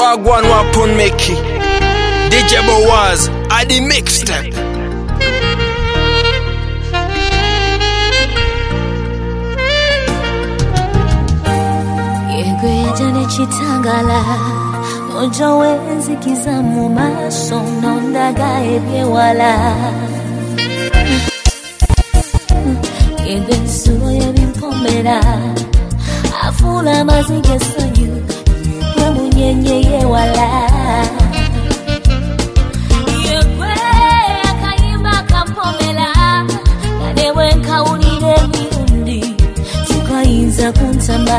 Wagwan Wapun Mickey. DJ Boaz. Adi Mixtape. yegweja nekitangala ojo wenzikiza mu maaso nondaga ebyewala yegwe ensulo yebimpombera afuula amaziga essanyu yeye wala. Yekwe akayimba kampomera nanewe nkawulira emirundi tukayinza kunsama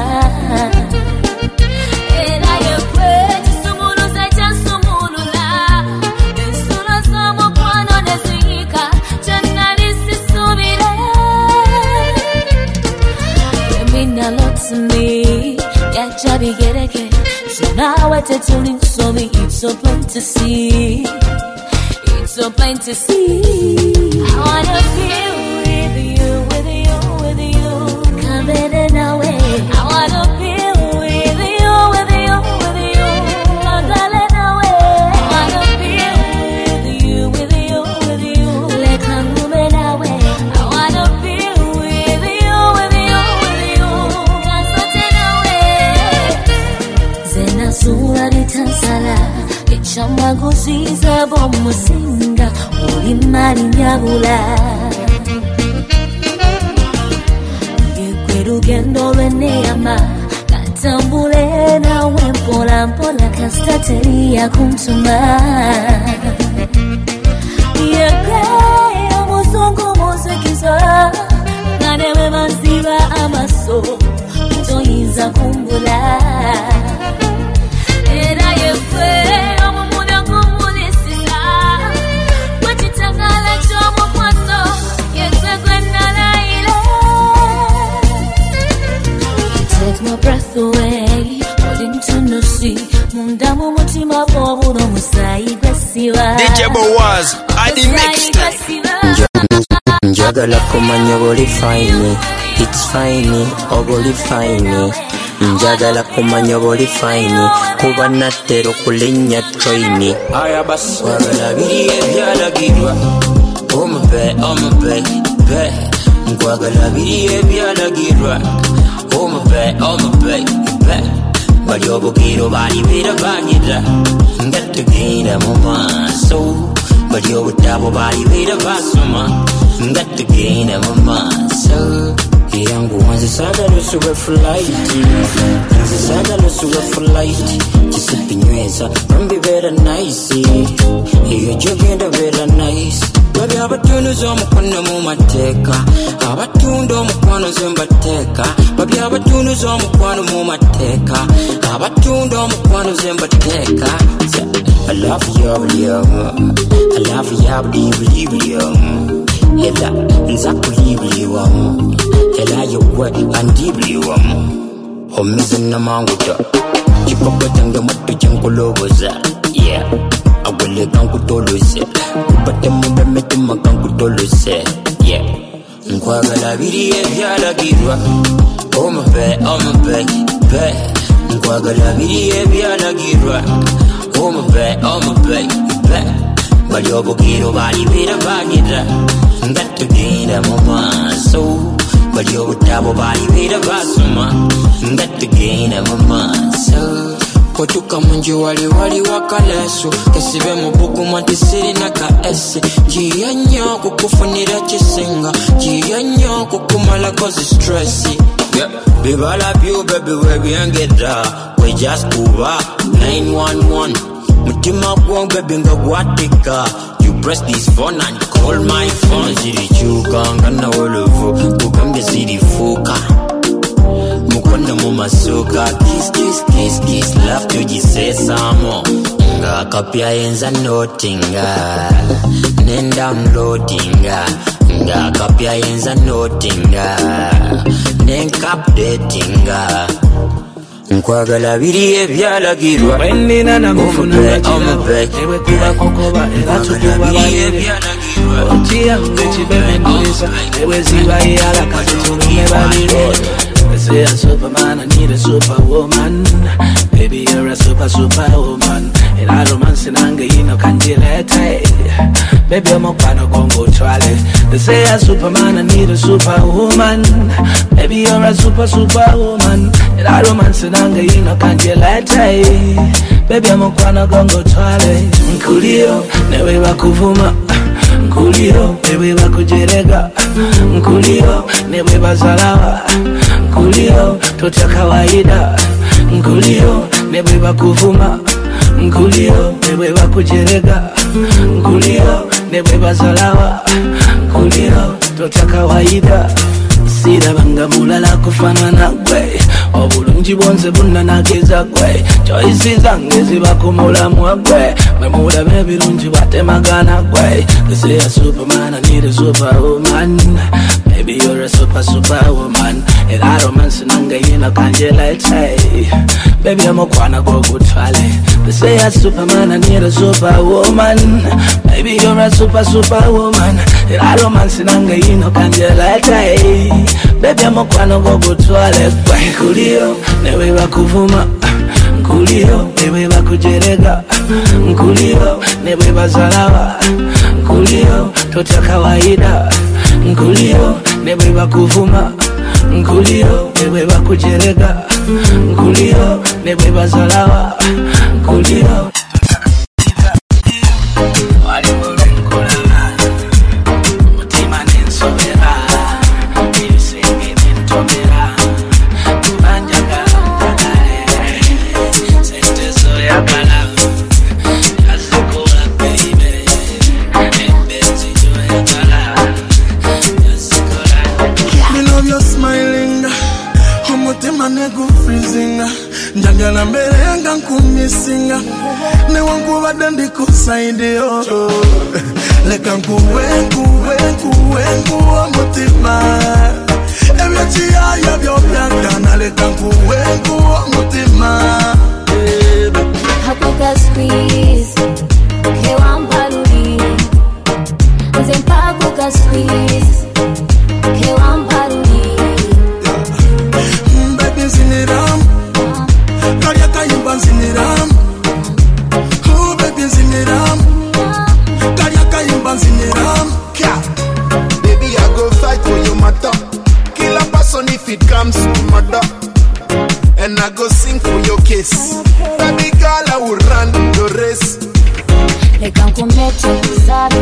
naawe tetuli nsobi it's so plain to see. It's so plain to see. I wanna feel bula Lugendo lweneama katambule nawe mpola mpola kastateri ya kumtuma yekeyo muzungu muzikiza nganewe maziba amaso toyinza kumbula. Munda mu mutima gw'obula omusaayi gwesiba njagala kumanya boli fine its fine oba oli fine. Njagala kumanya boli fine kuba nattera okulinnya basi wagala biri ebyalagirwa omupe omupe pe nkwagala biri ebyalagirwa omupe omupe pe bali obugiro bali beerabanyira nga tugenda mu maaso bali obutabo bali beera basoma nga tugenda mu maaso yangu wanze saagala osuga fulaiti nze saagala osuga fulaiti kisipinyweza bambibeera naisi. Eyo gyogenda beera naisi babi abatunuza omukono mu mateeka abatunda omukwano ze mbateeka babi abatunuza omukwano mu mateeka abatunda omukwano ze mbateeka I love you, buli. I love you, buli buli buli omu. Era nza kuli buli wamu. Era yewe andi buli wamu. Oh, Omize namanguta. Kikopo kyange muto kyenkoloboza. Yeah. Agwele kankutolose. Mube mitima kankutolose. Yeah. Nkwagala biri ebyalagirwa. Omupe, omupe, pe. Nkwagala biri ebyalagirwa. Omupe, omupe, pe. Bali obugiro bali beerabanyira. Nga tugenda mu maaso. Bali obutabo bali beera basoma. Nga tugenda mu maaso. Kotuka mungi wali wali wakaleso kesibe mu buguma tisirina ka ese ngiya nnyo kukufunira kisinga ngiya nnyo kukumalako zi stressi Yeah. bibala byo bebe webyengedda we just kuba 911 mutima gwo bebe nga gwatika press this phone and call my phone. Zirikyuka nga nawolovu kugambye zirifuuka mumasuka masuka kiskiskiskislaf togisesamo nga kapya yenza notinga nenda mlodinga nga kapya yenza notinga nenkapdetinga nkwagala biri ebyalagirwa. Bwenina namufuna kirabobwebwetubakokoba say a superman, I need a superwoman. Baby, you're a super, superwoman. And I romance in anger, you know, can't you let eh? Baby, I'm a pan of Congo Charlie. They say a superman, I need a superwoman. Baby, you're a super, superwoman. And I romance in anger, you know, can't you let eh? Baby, I'm a pan of Congo Charlie. Nkulio, newe bakuvuma. Nkulio, newe bakujerega. nkuliro newe bazalawa. nkuliro tota kawaida. Nkulio, newe bakuvuma. Nkulio, newe bakujerega. nkuliro newe bazalawa. nkuliro tota kawaida. sirabanga mulala kufanana gwe obulungi bwonze bunanageza gwe choisi zange ziba ku mulamwa gwe mwe mulabe ebirungi bwatemagana gwe say I'm a superman I need a superwoman. Baby you're a super superwoman era romance nange yina kanjela ete Baby amokwana gogutwale They say a superman I need a superwoman. Baby you're a super superwoman. Era romance nange yina kanjela ete Baby amokwano gogutwale gwe nkulio newe bakuvuma nkulio newe bakujerega nkulio newe bazalawa nkulio tota kawaida. Nkulio newe bakuvuma nkulio newe bakujerega nkulio newe bazalawa nkulio njagala mberenga nkumisinga newankubadde ndikusaidiyo leka nkuwe omutima ebyekiyaya byobyagana leka nkuwe omutima Hakuka squeeze, kewamparuri. Nze squeeze. If it comes to murder. And I go sing for your case. Baby girl, I will run your race. leka nkumetiza ebirungo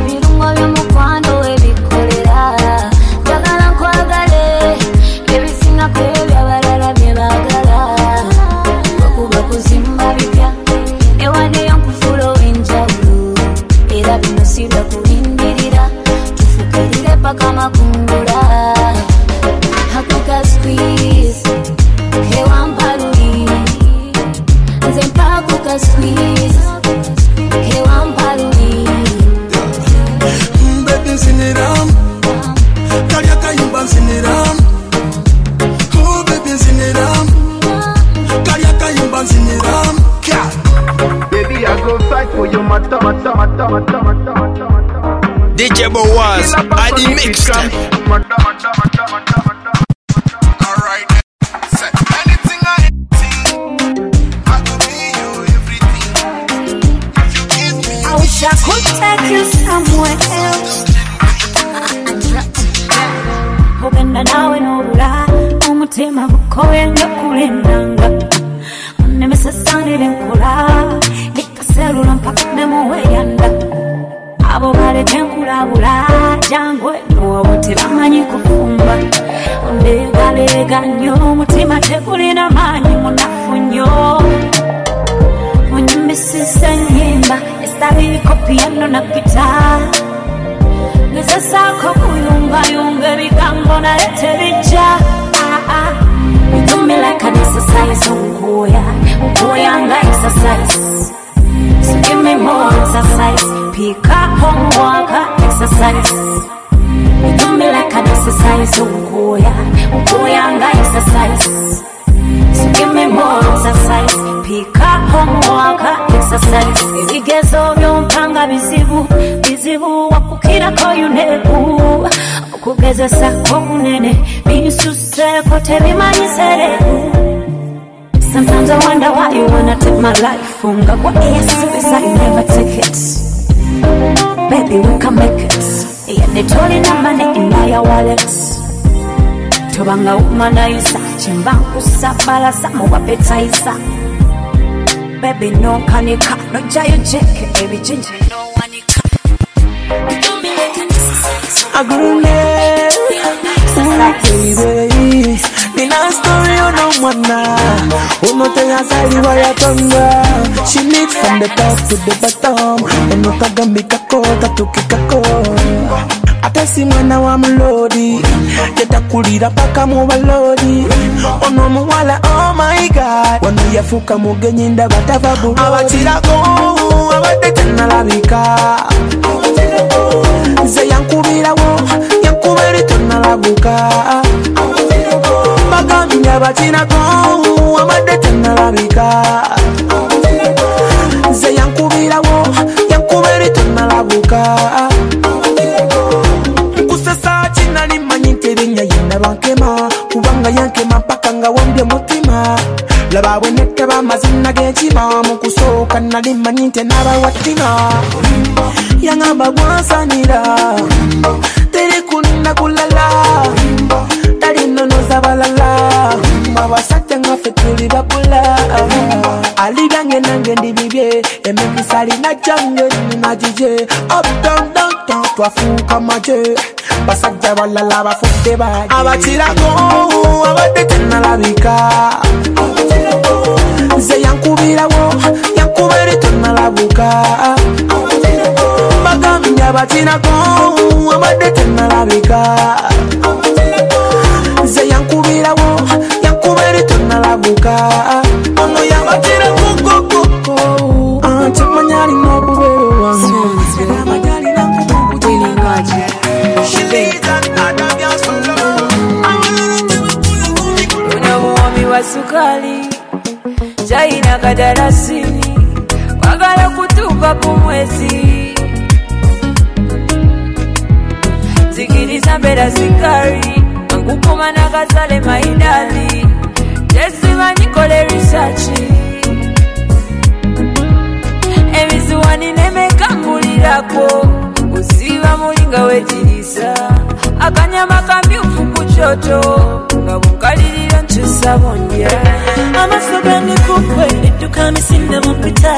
ebigambo naye tebijja Ah, ah. Like an exercise unkuya unkuya nga exercise. So give me more exercise. Pick up homework exercise. Me like an exercise unkuya unkuya nga exercise. So give me more exercise. Up homework exercise. Ebigezo byompanga bizibu Bizibu wakukirako yunebu nkugezesako bunene binsuseko tebimanyisere Sometimes I wonder why you wanna take my life. Funga kwa air I never take it. Baby we can make it. Told in money in my wallet. Tobanga umanaisa Chimbangu sabalasa muwapetaisa Baby no kanika No jayo jeke Baby exercise Agreement, baby. Nina story oh, ono mwana. Unotenga zaliwa ya tonga She lit from the top to the bottom. Unotaga mikakota tukikako ate si mwana wa mulodi yetakulira paka mu balodi ono oh, omuwala oh my god. Wano yafuuka mugenyi ndaba tava bulodi abakirako abadde tennalabika nze yankubirawo yankuba eri tonnalabuka bagambye abakinako abadde tennalabika nze yankubirawo yankuba eri tonnalabuka nkusesa kinali manyi nti erinnya yenna bankema kubanga yankema mpaka nga wambye mutima laba bweneke bamazina g'ekiba mu kusooka nali manyi nti nabawatina yagamba gwansanira teri kunakulala tali nono zabalala abasajja ngaffe tuli babula ali byange nange ndibibye emikisa alina gyange ninagije optondonton twafuuka maje. Basajja balala bafudde baabakirako abadde tenalabika basilabo yankubere tenalabuka bagambya batinako abadde tenalabika nze yankubirawo yankubere tenalabuka ono chaina kadarasini wagala kutupa kumwezi. Zikiriza mbera zikari mangukumana kazale maidali. Teziva nikole risachi emiziwani nemekangulirako kusiva mulinga wejirisa akanyama kamyufu kuchoto nga bunkalirira tuzabonye amaso gani ku kweli dukami sindamupita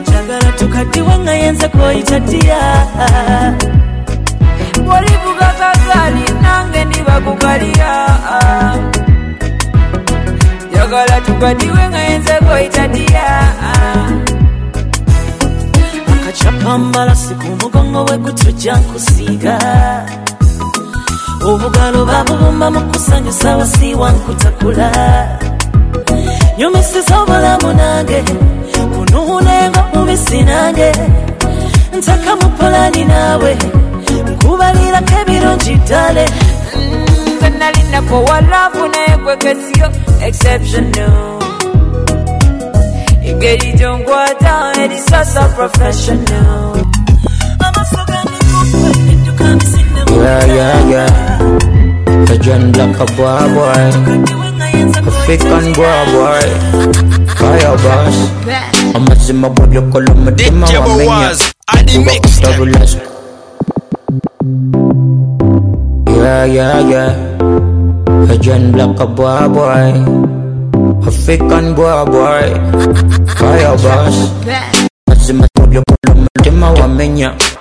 njagala tukadiwe nga yenze kwoyitadiya bwolivuga kagali nange ndibakugaliya njagala tukadiwe nga yenze kwoyitadiya akacapa amalasi ku mugongo bwe gutujjankusa babubumba mu kusanyusa wasiiwa nkutakula. Nyumisiza obulamu nange kunuunenga mubisi nange ntaka mu polani naawe nkubalirako ebirungi ddale nze nalinako walafu naye kwekesiyo exceptional. Engeri gyonkwata eri sasa professional. Amaso gandi kukwe edduka Yeah, yeah, yeah. A John Black a boy, boy. mukaddiwe nga yenze A African boy, boy. Fire boss. Amazima mutima DJ wamenya. Boaz, Adi Kuba Mix. kutabulas. Yeah, yeah, yeah. A John Black a boy, boy. African boy, boy. Fire boss. Amazima boy, kolo mutima wamenya. Kuba kutabulas. Malia noga.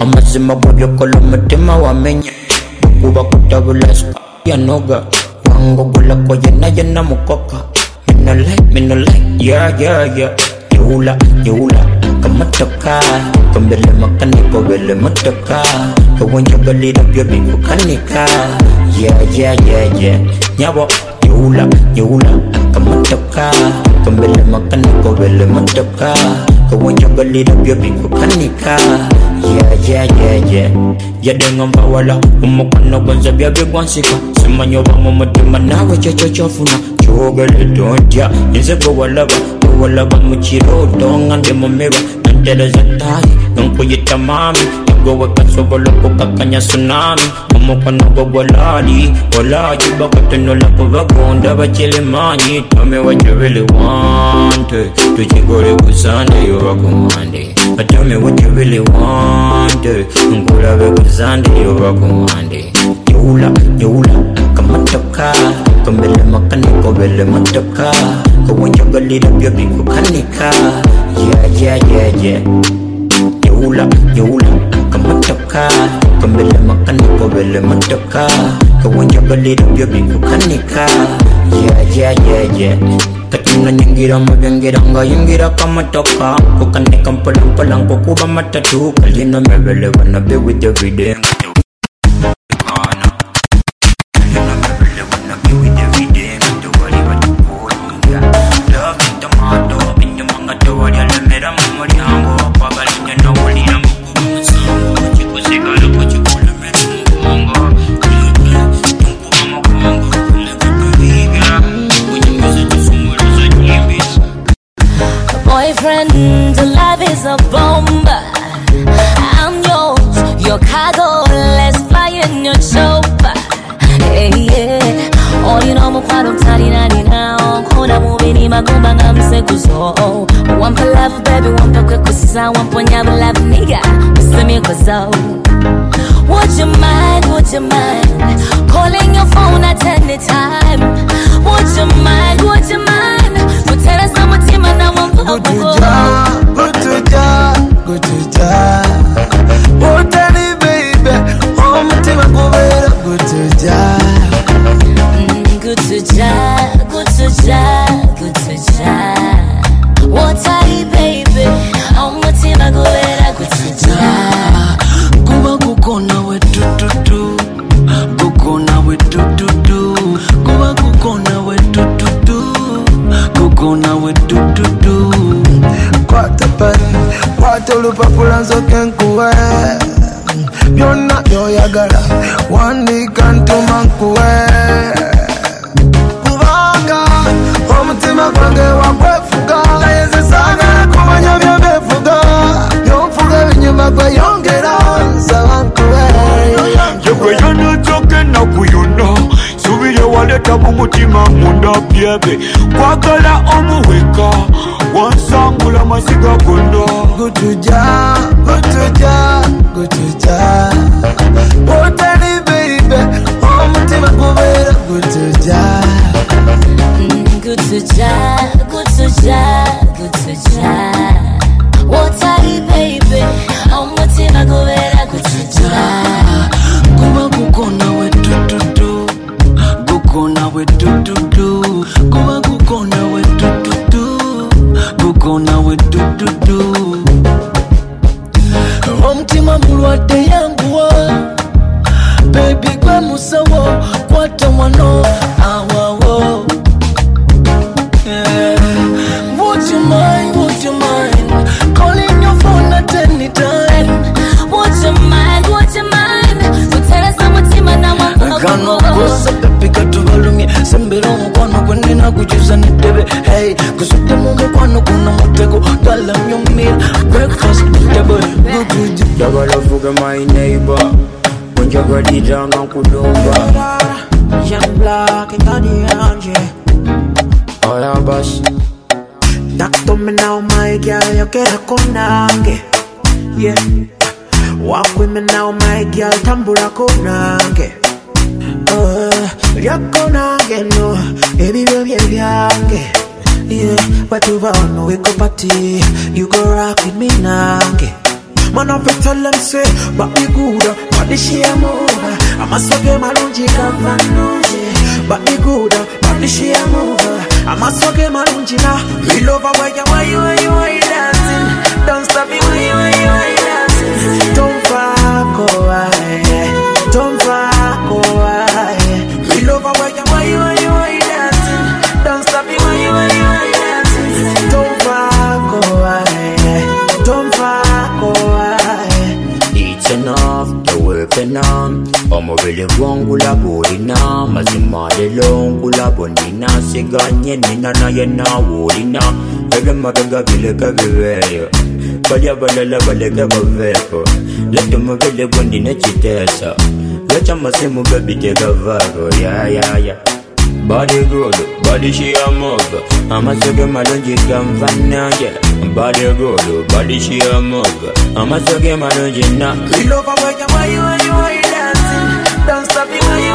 Amazima boy, kolo mutima wamenya. Kuba kutabulas. Ya noga. Wangogula kwa yena yena mukoka. Me no like, me no like. Yeah, yeah, yeah. Yula, yula. Kamatoka. Kambele makaniko bele motoka. Kawenja galira bya bingu kanika. Yeah, yeah, yeah, yeah. Yula, yula. Kamatoka. Kambele makaniko bele motoka. Kawenja galira bya bingu kanika. Yeah, yeah, yeah, yeah. Yadenga mbawala. Umukono gwanza bya bigwansika. Simanyo bamu mutima nawe kyekyo kyofuna. kyogere tontya nze gwe walaba gwe walaba mu kirooto nga ndi mumiba natereza tayi nonkuyita mami yagowe kasobola okukakanya tsunami. Omukono gwo gwolali olayi bakutunula kubagonda bakilimanyi tome what you really want tukigole ku sunday oba ku monday. But tell me what you really want nkulabe ku sunday oba ku monday. Nyula nyula kamotoka kombele makaniko bele motoka kawunjagalira byo bikukanika yeah yeah yeah yeah. Nyula nyula kamotoka kombele makaniko bele motoka kawunjagalira byo bikukanika yeah yeah yeah yeah. Katina nyingira mabyongira ngayingira kamotoka kukanika mpolampola nkokuba matatu kalina mebele bana be with everyday Boyfriend, usimye my girl, you get a konange. Yeah. Walk with me now, my girl, tambura konange. Uh, yakonange no, ebibyo bye byange. Yeah, batuva ono party, you go rock with me nange. Man up tell them say, but me good, uh, but the share more. Uh, I'm a soge malunji kavanuje, but me good, uh, but the share more. I'm a soge malunji enough omubiri gwangu laba olina mazima lero nkulaba onina siganye nina naye bireke bibeeyo bali abalala baleke baveeko leta nekiteeso lwekya masimu bebitekavaako yayaya Body good, body she a move Amaso ge malungi gamva nange Body good, body she a move Amaso ge malungi na. We love how you, why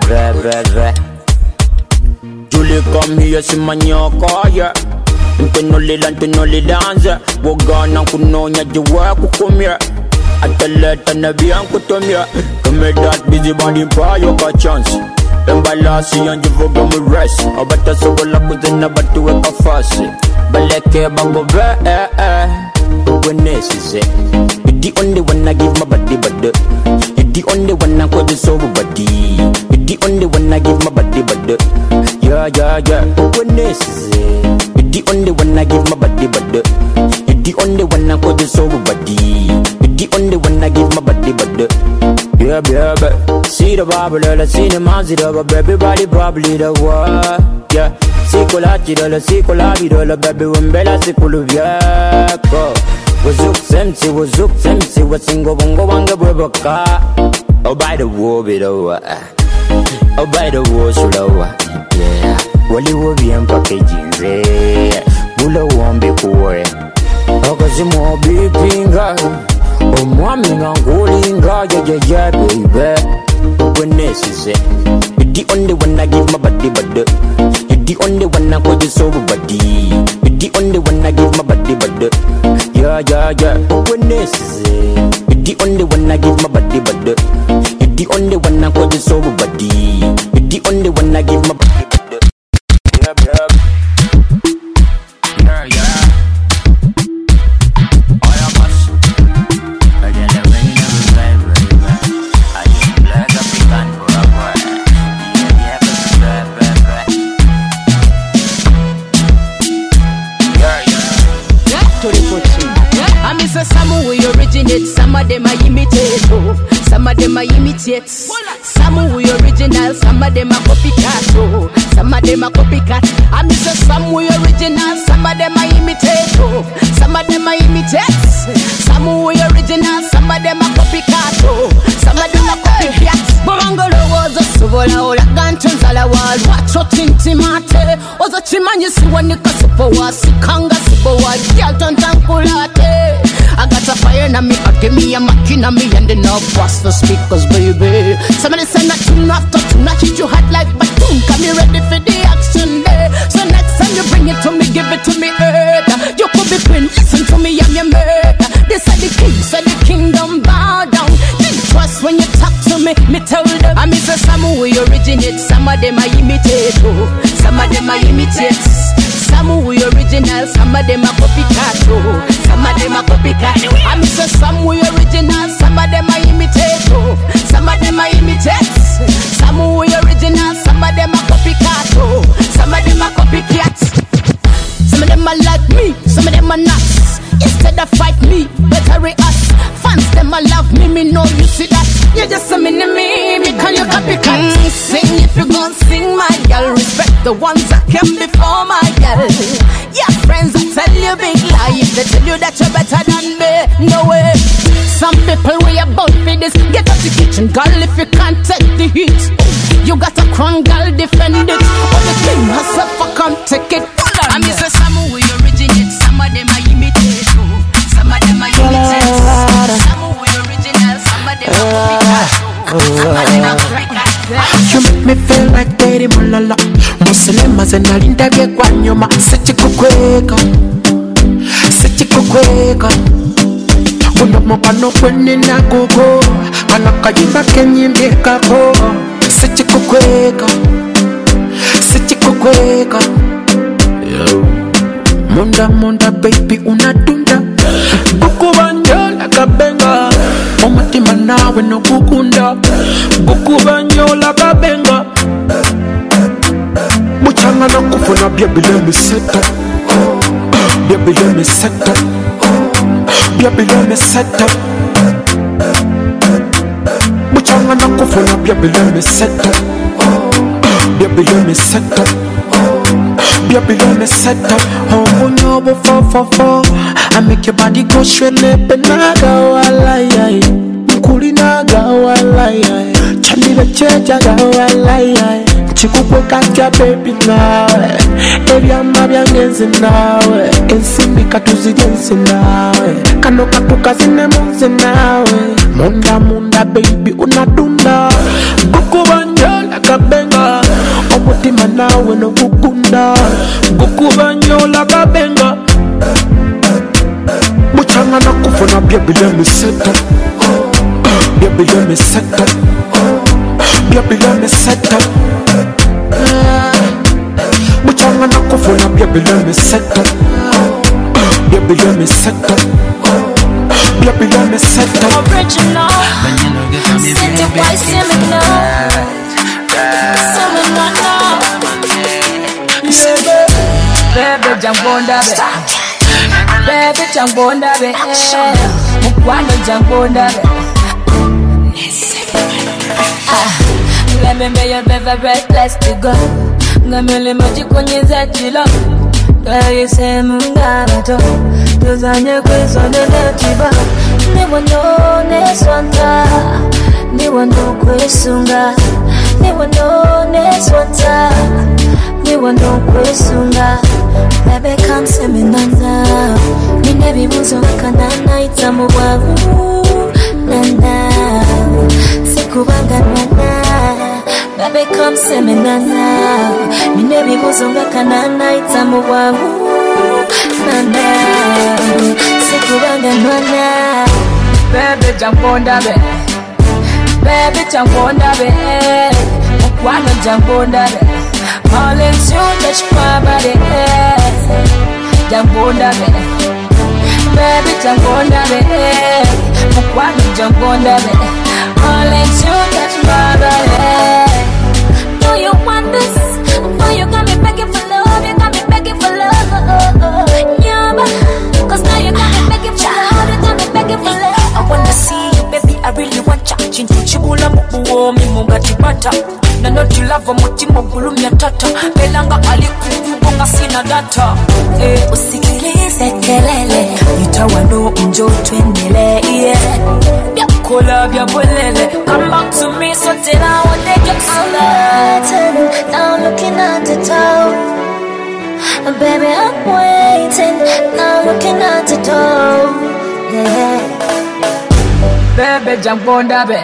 baby, baby Julie come here, see my nyoko, yeah. Ntunulila ntunulilanze wogana nkunonya jiwe kukumye ateleta nebia nkutumye kamidat busy body mpayo ka chance. Embalasi yanjivuga mu res abatasobola kuzina batuweka fasi baleke bagobe eh, eh. wenesize You the only one I give my body body. You the only one I call this over body I give my body body. Yeah, yeah, yeah. Wenesize You're the only one I give my body body. You're the only one I call this over body. You're the only one I give my body body. Yeah, yeah, yeah See the see the manzi, the baby body probably the one Yeah. Sikola chidolo, sikola bidolo, baby wembela sikulu vyako Wazuk semsi, wazuk semsi, wasingo bongo wange bweboka Oh by Oh by the war sulawa Yeah Waliwo bien packaging Bula wombe kuwe Okazimu obipinga Omwami nga nkulinga jejeje baby Wenesize You the only one I give my body but the only one I put this over. With the only one I give my body body. Yeah, yeah, yeah. We need You the only one I call you so body You only only one I call you so body You the only one I give my imitate. Some we original, some of them I copycat. Oh. Some of them I copycat. I miss a some we original, some of them I imitate. Oh. Some of them I imitate. Some we original, some of them I copycat. Oh. Some of them I copycat. Borangolo was a suvola ola gantunzala wal wacho tintimate ozo chimanyi siwanika sipowa sikanga sipowa gyaltontankulate I got a fire na me, but give me a maki na me and then I'll bust the speakers, baby. Somebody say not tune after tune, I hit you hot like baton. Come me ready for the action day. So next time you bring it to me, give it to me, earth. You could be queen, listen to me, I'm your murder. This are the king, so the kingdom bow down. Twice when you talk to me, me tell them. I miss a some we originate, some of them I imitate, oh. Some of them I imitate. Some we original, some of them are copycat, oh. Some of them are copycat. I miss a some we original, some of them I imitate, oh. Some of them I imitate. Some we original, some of them are copycat, oh. Some of them are copycat. Some of them are like me, some of them are not. Instead of fight me, better react. Fans them a love me, me know you see that. You're just a mini me, me can you copycat? Mm, sing if you gon' sing, my girl. Respect the ones that came before, my girl. Yeah, friends that tell you big lie. If they tell you that you're better than me, no way. Some people we about for this. Get out the kitchen, girl, if you can't take the heat. You got a crown, girl, defend it. But the king herself, I can't take it. I miss a some we originate, some of them I imitate. oh. Some of them I imitate. Some we original, some of them I ah, copycat. oh. Some of them I copycat. Oh, oh. You make me feel like Daddy Malala. Muslima zinalindage kwa nyuma sichikukweka sichikukweka guno mukano gwenina gugo kano kayimba kenyimbikako sichikukweka sichikukweka munda munda baby unadunda kukuba kabenga omutima nawe nogukunda gukuba nnyo lakabenga mukyanga nakufuna byebilemiseta byebilemiseta byebilemiseta mukyanga nakufuna byebilemiseta byebilemiseta obufofofo I make your body go shwelepe kulinagawalayae candirecyejagawalayae kikugwe katya bebi naawe ebyama byange nze nawe. Ensimbi katuzirye nze naawe kano katukazinemu nze naawe munda munda bebi unatunda gukubanja akabenga omutima naawe nogukunda gukubanja kabenga. Mucanga nakufuna byebilemiseta byebilemiseta byebilemiseta mukyanga nakufuna byebilemiseta byebilemiseta byebilemiseta Original. City boy, see me now. See me now. Bebe. Jangonda be. Bebe jangonda be. Mukwano jangonda be Let me be your favorite place to go. Ngamele maji kwenye za chilo. Kaya semu ngamato. Tuzanye kwisone netiba. Ni wano ne swanta. Ni wano kwisunga. Ni wano ne swanta. Ni wano kwisunga. Baby come see me nana. Nine bibuzo kanana itamu bwavu. Nana. Sikubanga nana. Baby come see me nana. Nine bibuzo kanana itamu bwavu. Nana. Sikubanga nana. Bebe jangonda be Bebe jangonda be Mukwano jangonda be All in tune touch my body Jangonda be Baby jangonda be Mukwano jangonda be All You want this. Know you got me begging for love. You got me begging for love. Nyaba. Cause now you got me begging for love. You got me begging for love. I wanna see you, baby. I really want ya. Chintu chibula mubuwomi mugatibata nanoti lava mutima ogulumya tata belanga alikugugo nga sina data eh. Usikilize kelele. Nitawano njo twendele. Yeah. byakola bya bwelele come back to me so then I to get I'm waiting, now looking at the door. Baby, I'm waiting, now I'm looking at the door. Bebe jangonda be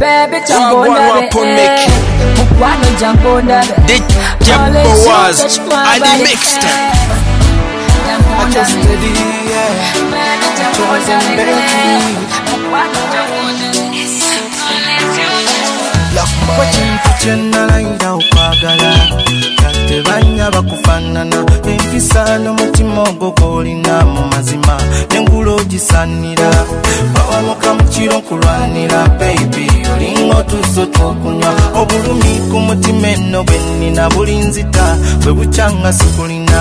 Bebe jangonda Wagwan be wapo make. Mukwano jangonda be DJ All in tune Boaz, touch my I the mixed Jangonda just steady, yeah. Bebe jangonda be Mukwano jangonda wekintu kyenalayira okwagala tebanya bakufaanana. Empisa n'omutima ogwo gwolina mu mazima. N'engulu ogisanira bawamuka mu kiro nkulwanira beibi olinga otuso twokunywa obulumi ku mutima enno bwe nnina bulinzita bwe bukyanga sikulina.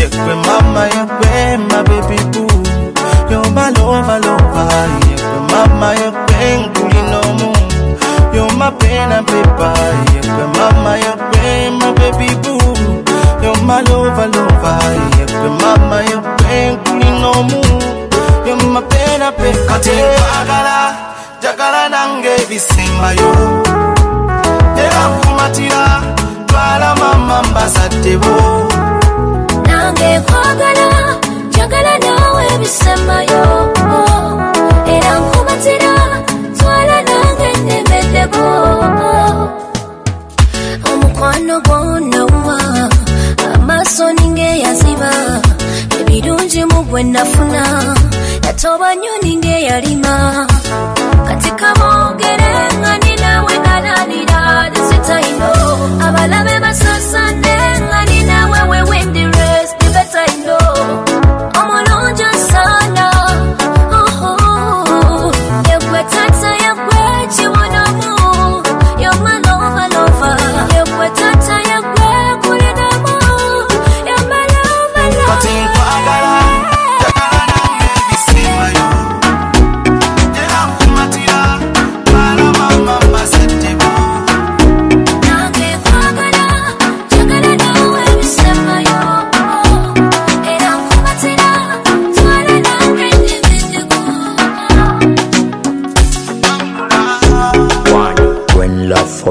Yekwe mama yekwe mabebibu yobaloobalooba yekwe mama yekwe nkulina omu You're my pen and paper, yeah, mama, you're my baby boo. You're my lover, lover, yeah, mama, you're cooling no moon. You're my pen and paper, kati kwagala, jagala nange bisimba yo. Era nkumatira, twala mama mbazadde bo. Nange kwagala, njagala nawe bisemayo. Era Omukwano gw'onawuwa, amaaso ninge yaziba. Ebirungi mu gwe nafuna, yatoba nnyo ninge yalima. Kati kaboogere nga ninawe alalira desitaino. Abalabe basasane nga ninawe we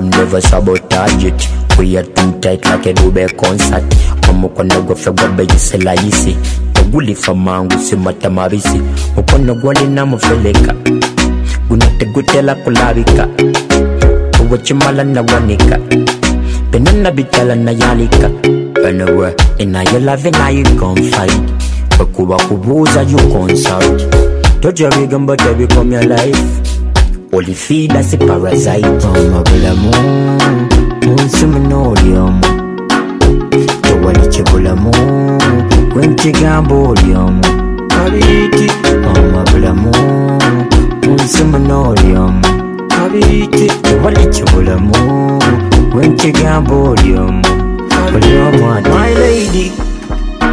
never sabotage it. We are too tight like a dube concert. Omukono gwaffe gwabeyisela yisi tegulifa mangu simata mabisi mukono gwalina mufeleka guno tegutela kulabika owekimala nawanika penana bitala nayalika anyway inayo love nayo confide bwekuba kubuuza you consult tojabigamba tebikomya life olifida si parasite omabulamu munsi muno oli omu tewali kibulamu wenkigamba oli omu kabiti omabulamu munsi muno oli omu kabiti tewali kibulamu wenkigamba oli omu oli omu ati my lady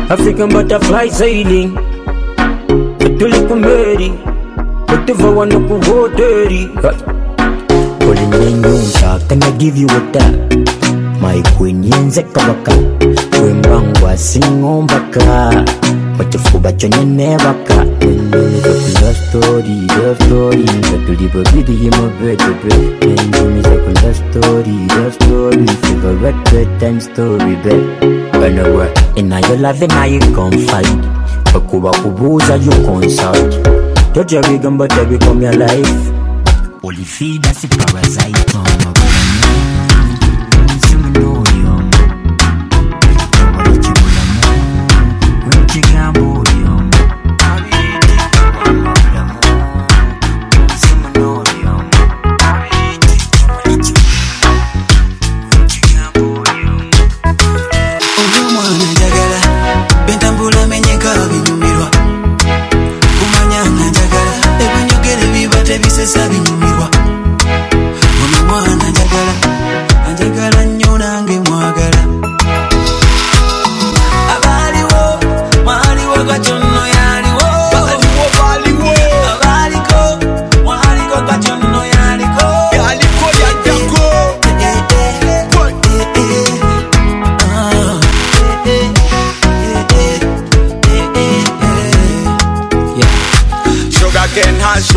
african butterfly sailing. Tuli hoteri olinenyunta can i give you tap my queen yenze kabaka wembangwa singombaka nenebaka nenyumiza ku love story love story. nga tuli babiri mu bedebe nenyumiza ku love story. love story favorite bedtime story be whenever inayo love inayo confide bekuba kubuuza you consult tojabigamba tebikomya life olifida si parasite olwomwana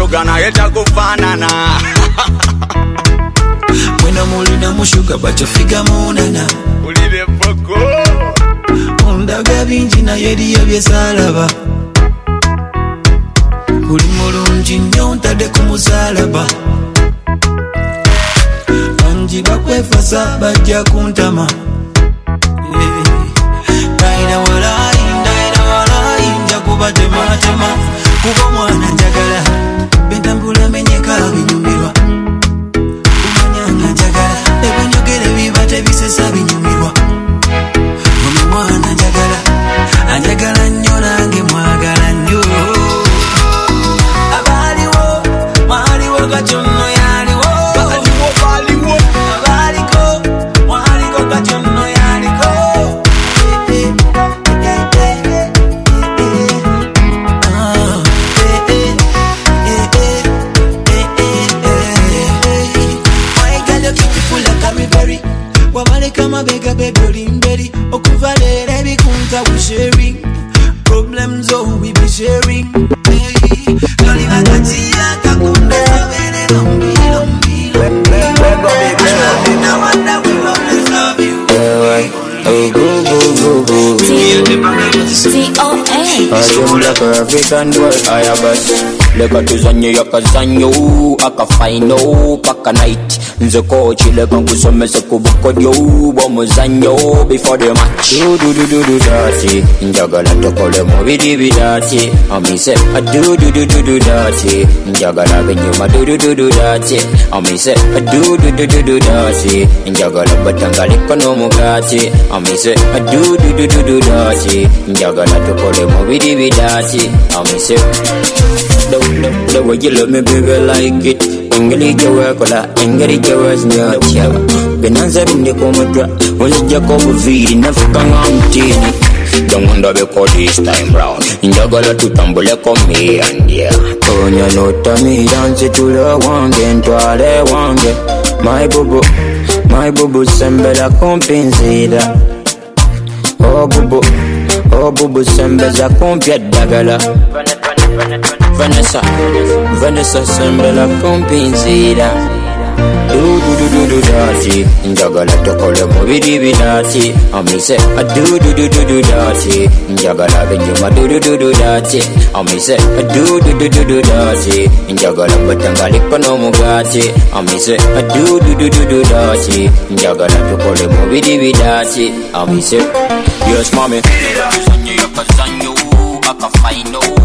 cane has sugar naye takufanana mwena mulina mushuga bacofiga munana. Ulire foko. Ondaga bingi naye eriyo byesalaba oli mulungi nnyo ntadde ku musalaba bangi bakwefasa bajja kuntama. Ndayina walayi ndayina walayi nja kubatematema kuba mwana njagala wabaleka amabega bebyo mberi. Okuva leero ebikunta we sharing. Problems oh we be sharing. Hey, kalina katiya kakunda kaberera mbilo mbilo No wonder we always leka tuzanye yakazanyo akafaino paka night nze kochi leka nkusomese ku bukodyo before the match dududududu dati njagala tokole mubiri bidati amise adududududu dati njagala benyuma dudududu dati amise adududududu dati njagala batangaliko n'omugati amise adududududu dati njagala tokole mubiri bidati amise the, way you love me, baby, like it. Engeli jawakola, engeli jawaznya Binanza binde kumudra, uzija kubuviri, nafuka nga mtini Don't beko this time round Njagala tutambule ko me and yeah Onya notamira nzitule wange ntwale wange My bubu, my bubu sembera kumpinzira Oh bubu, oh bubu sembeza kumpya ddagala Vanessa, Vanessa sembla kumpinzira dati njagala tukole mubiri bidati amise adududududu dati njagala benyuma dudududu dati amise a adududududu dati njagala batangaliko n'omugati amise adududududu dati njagala tukole mubiri bidati amise yes mami akazanyo akafaino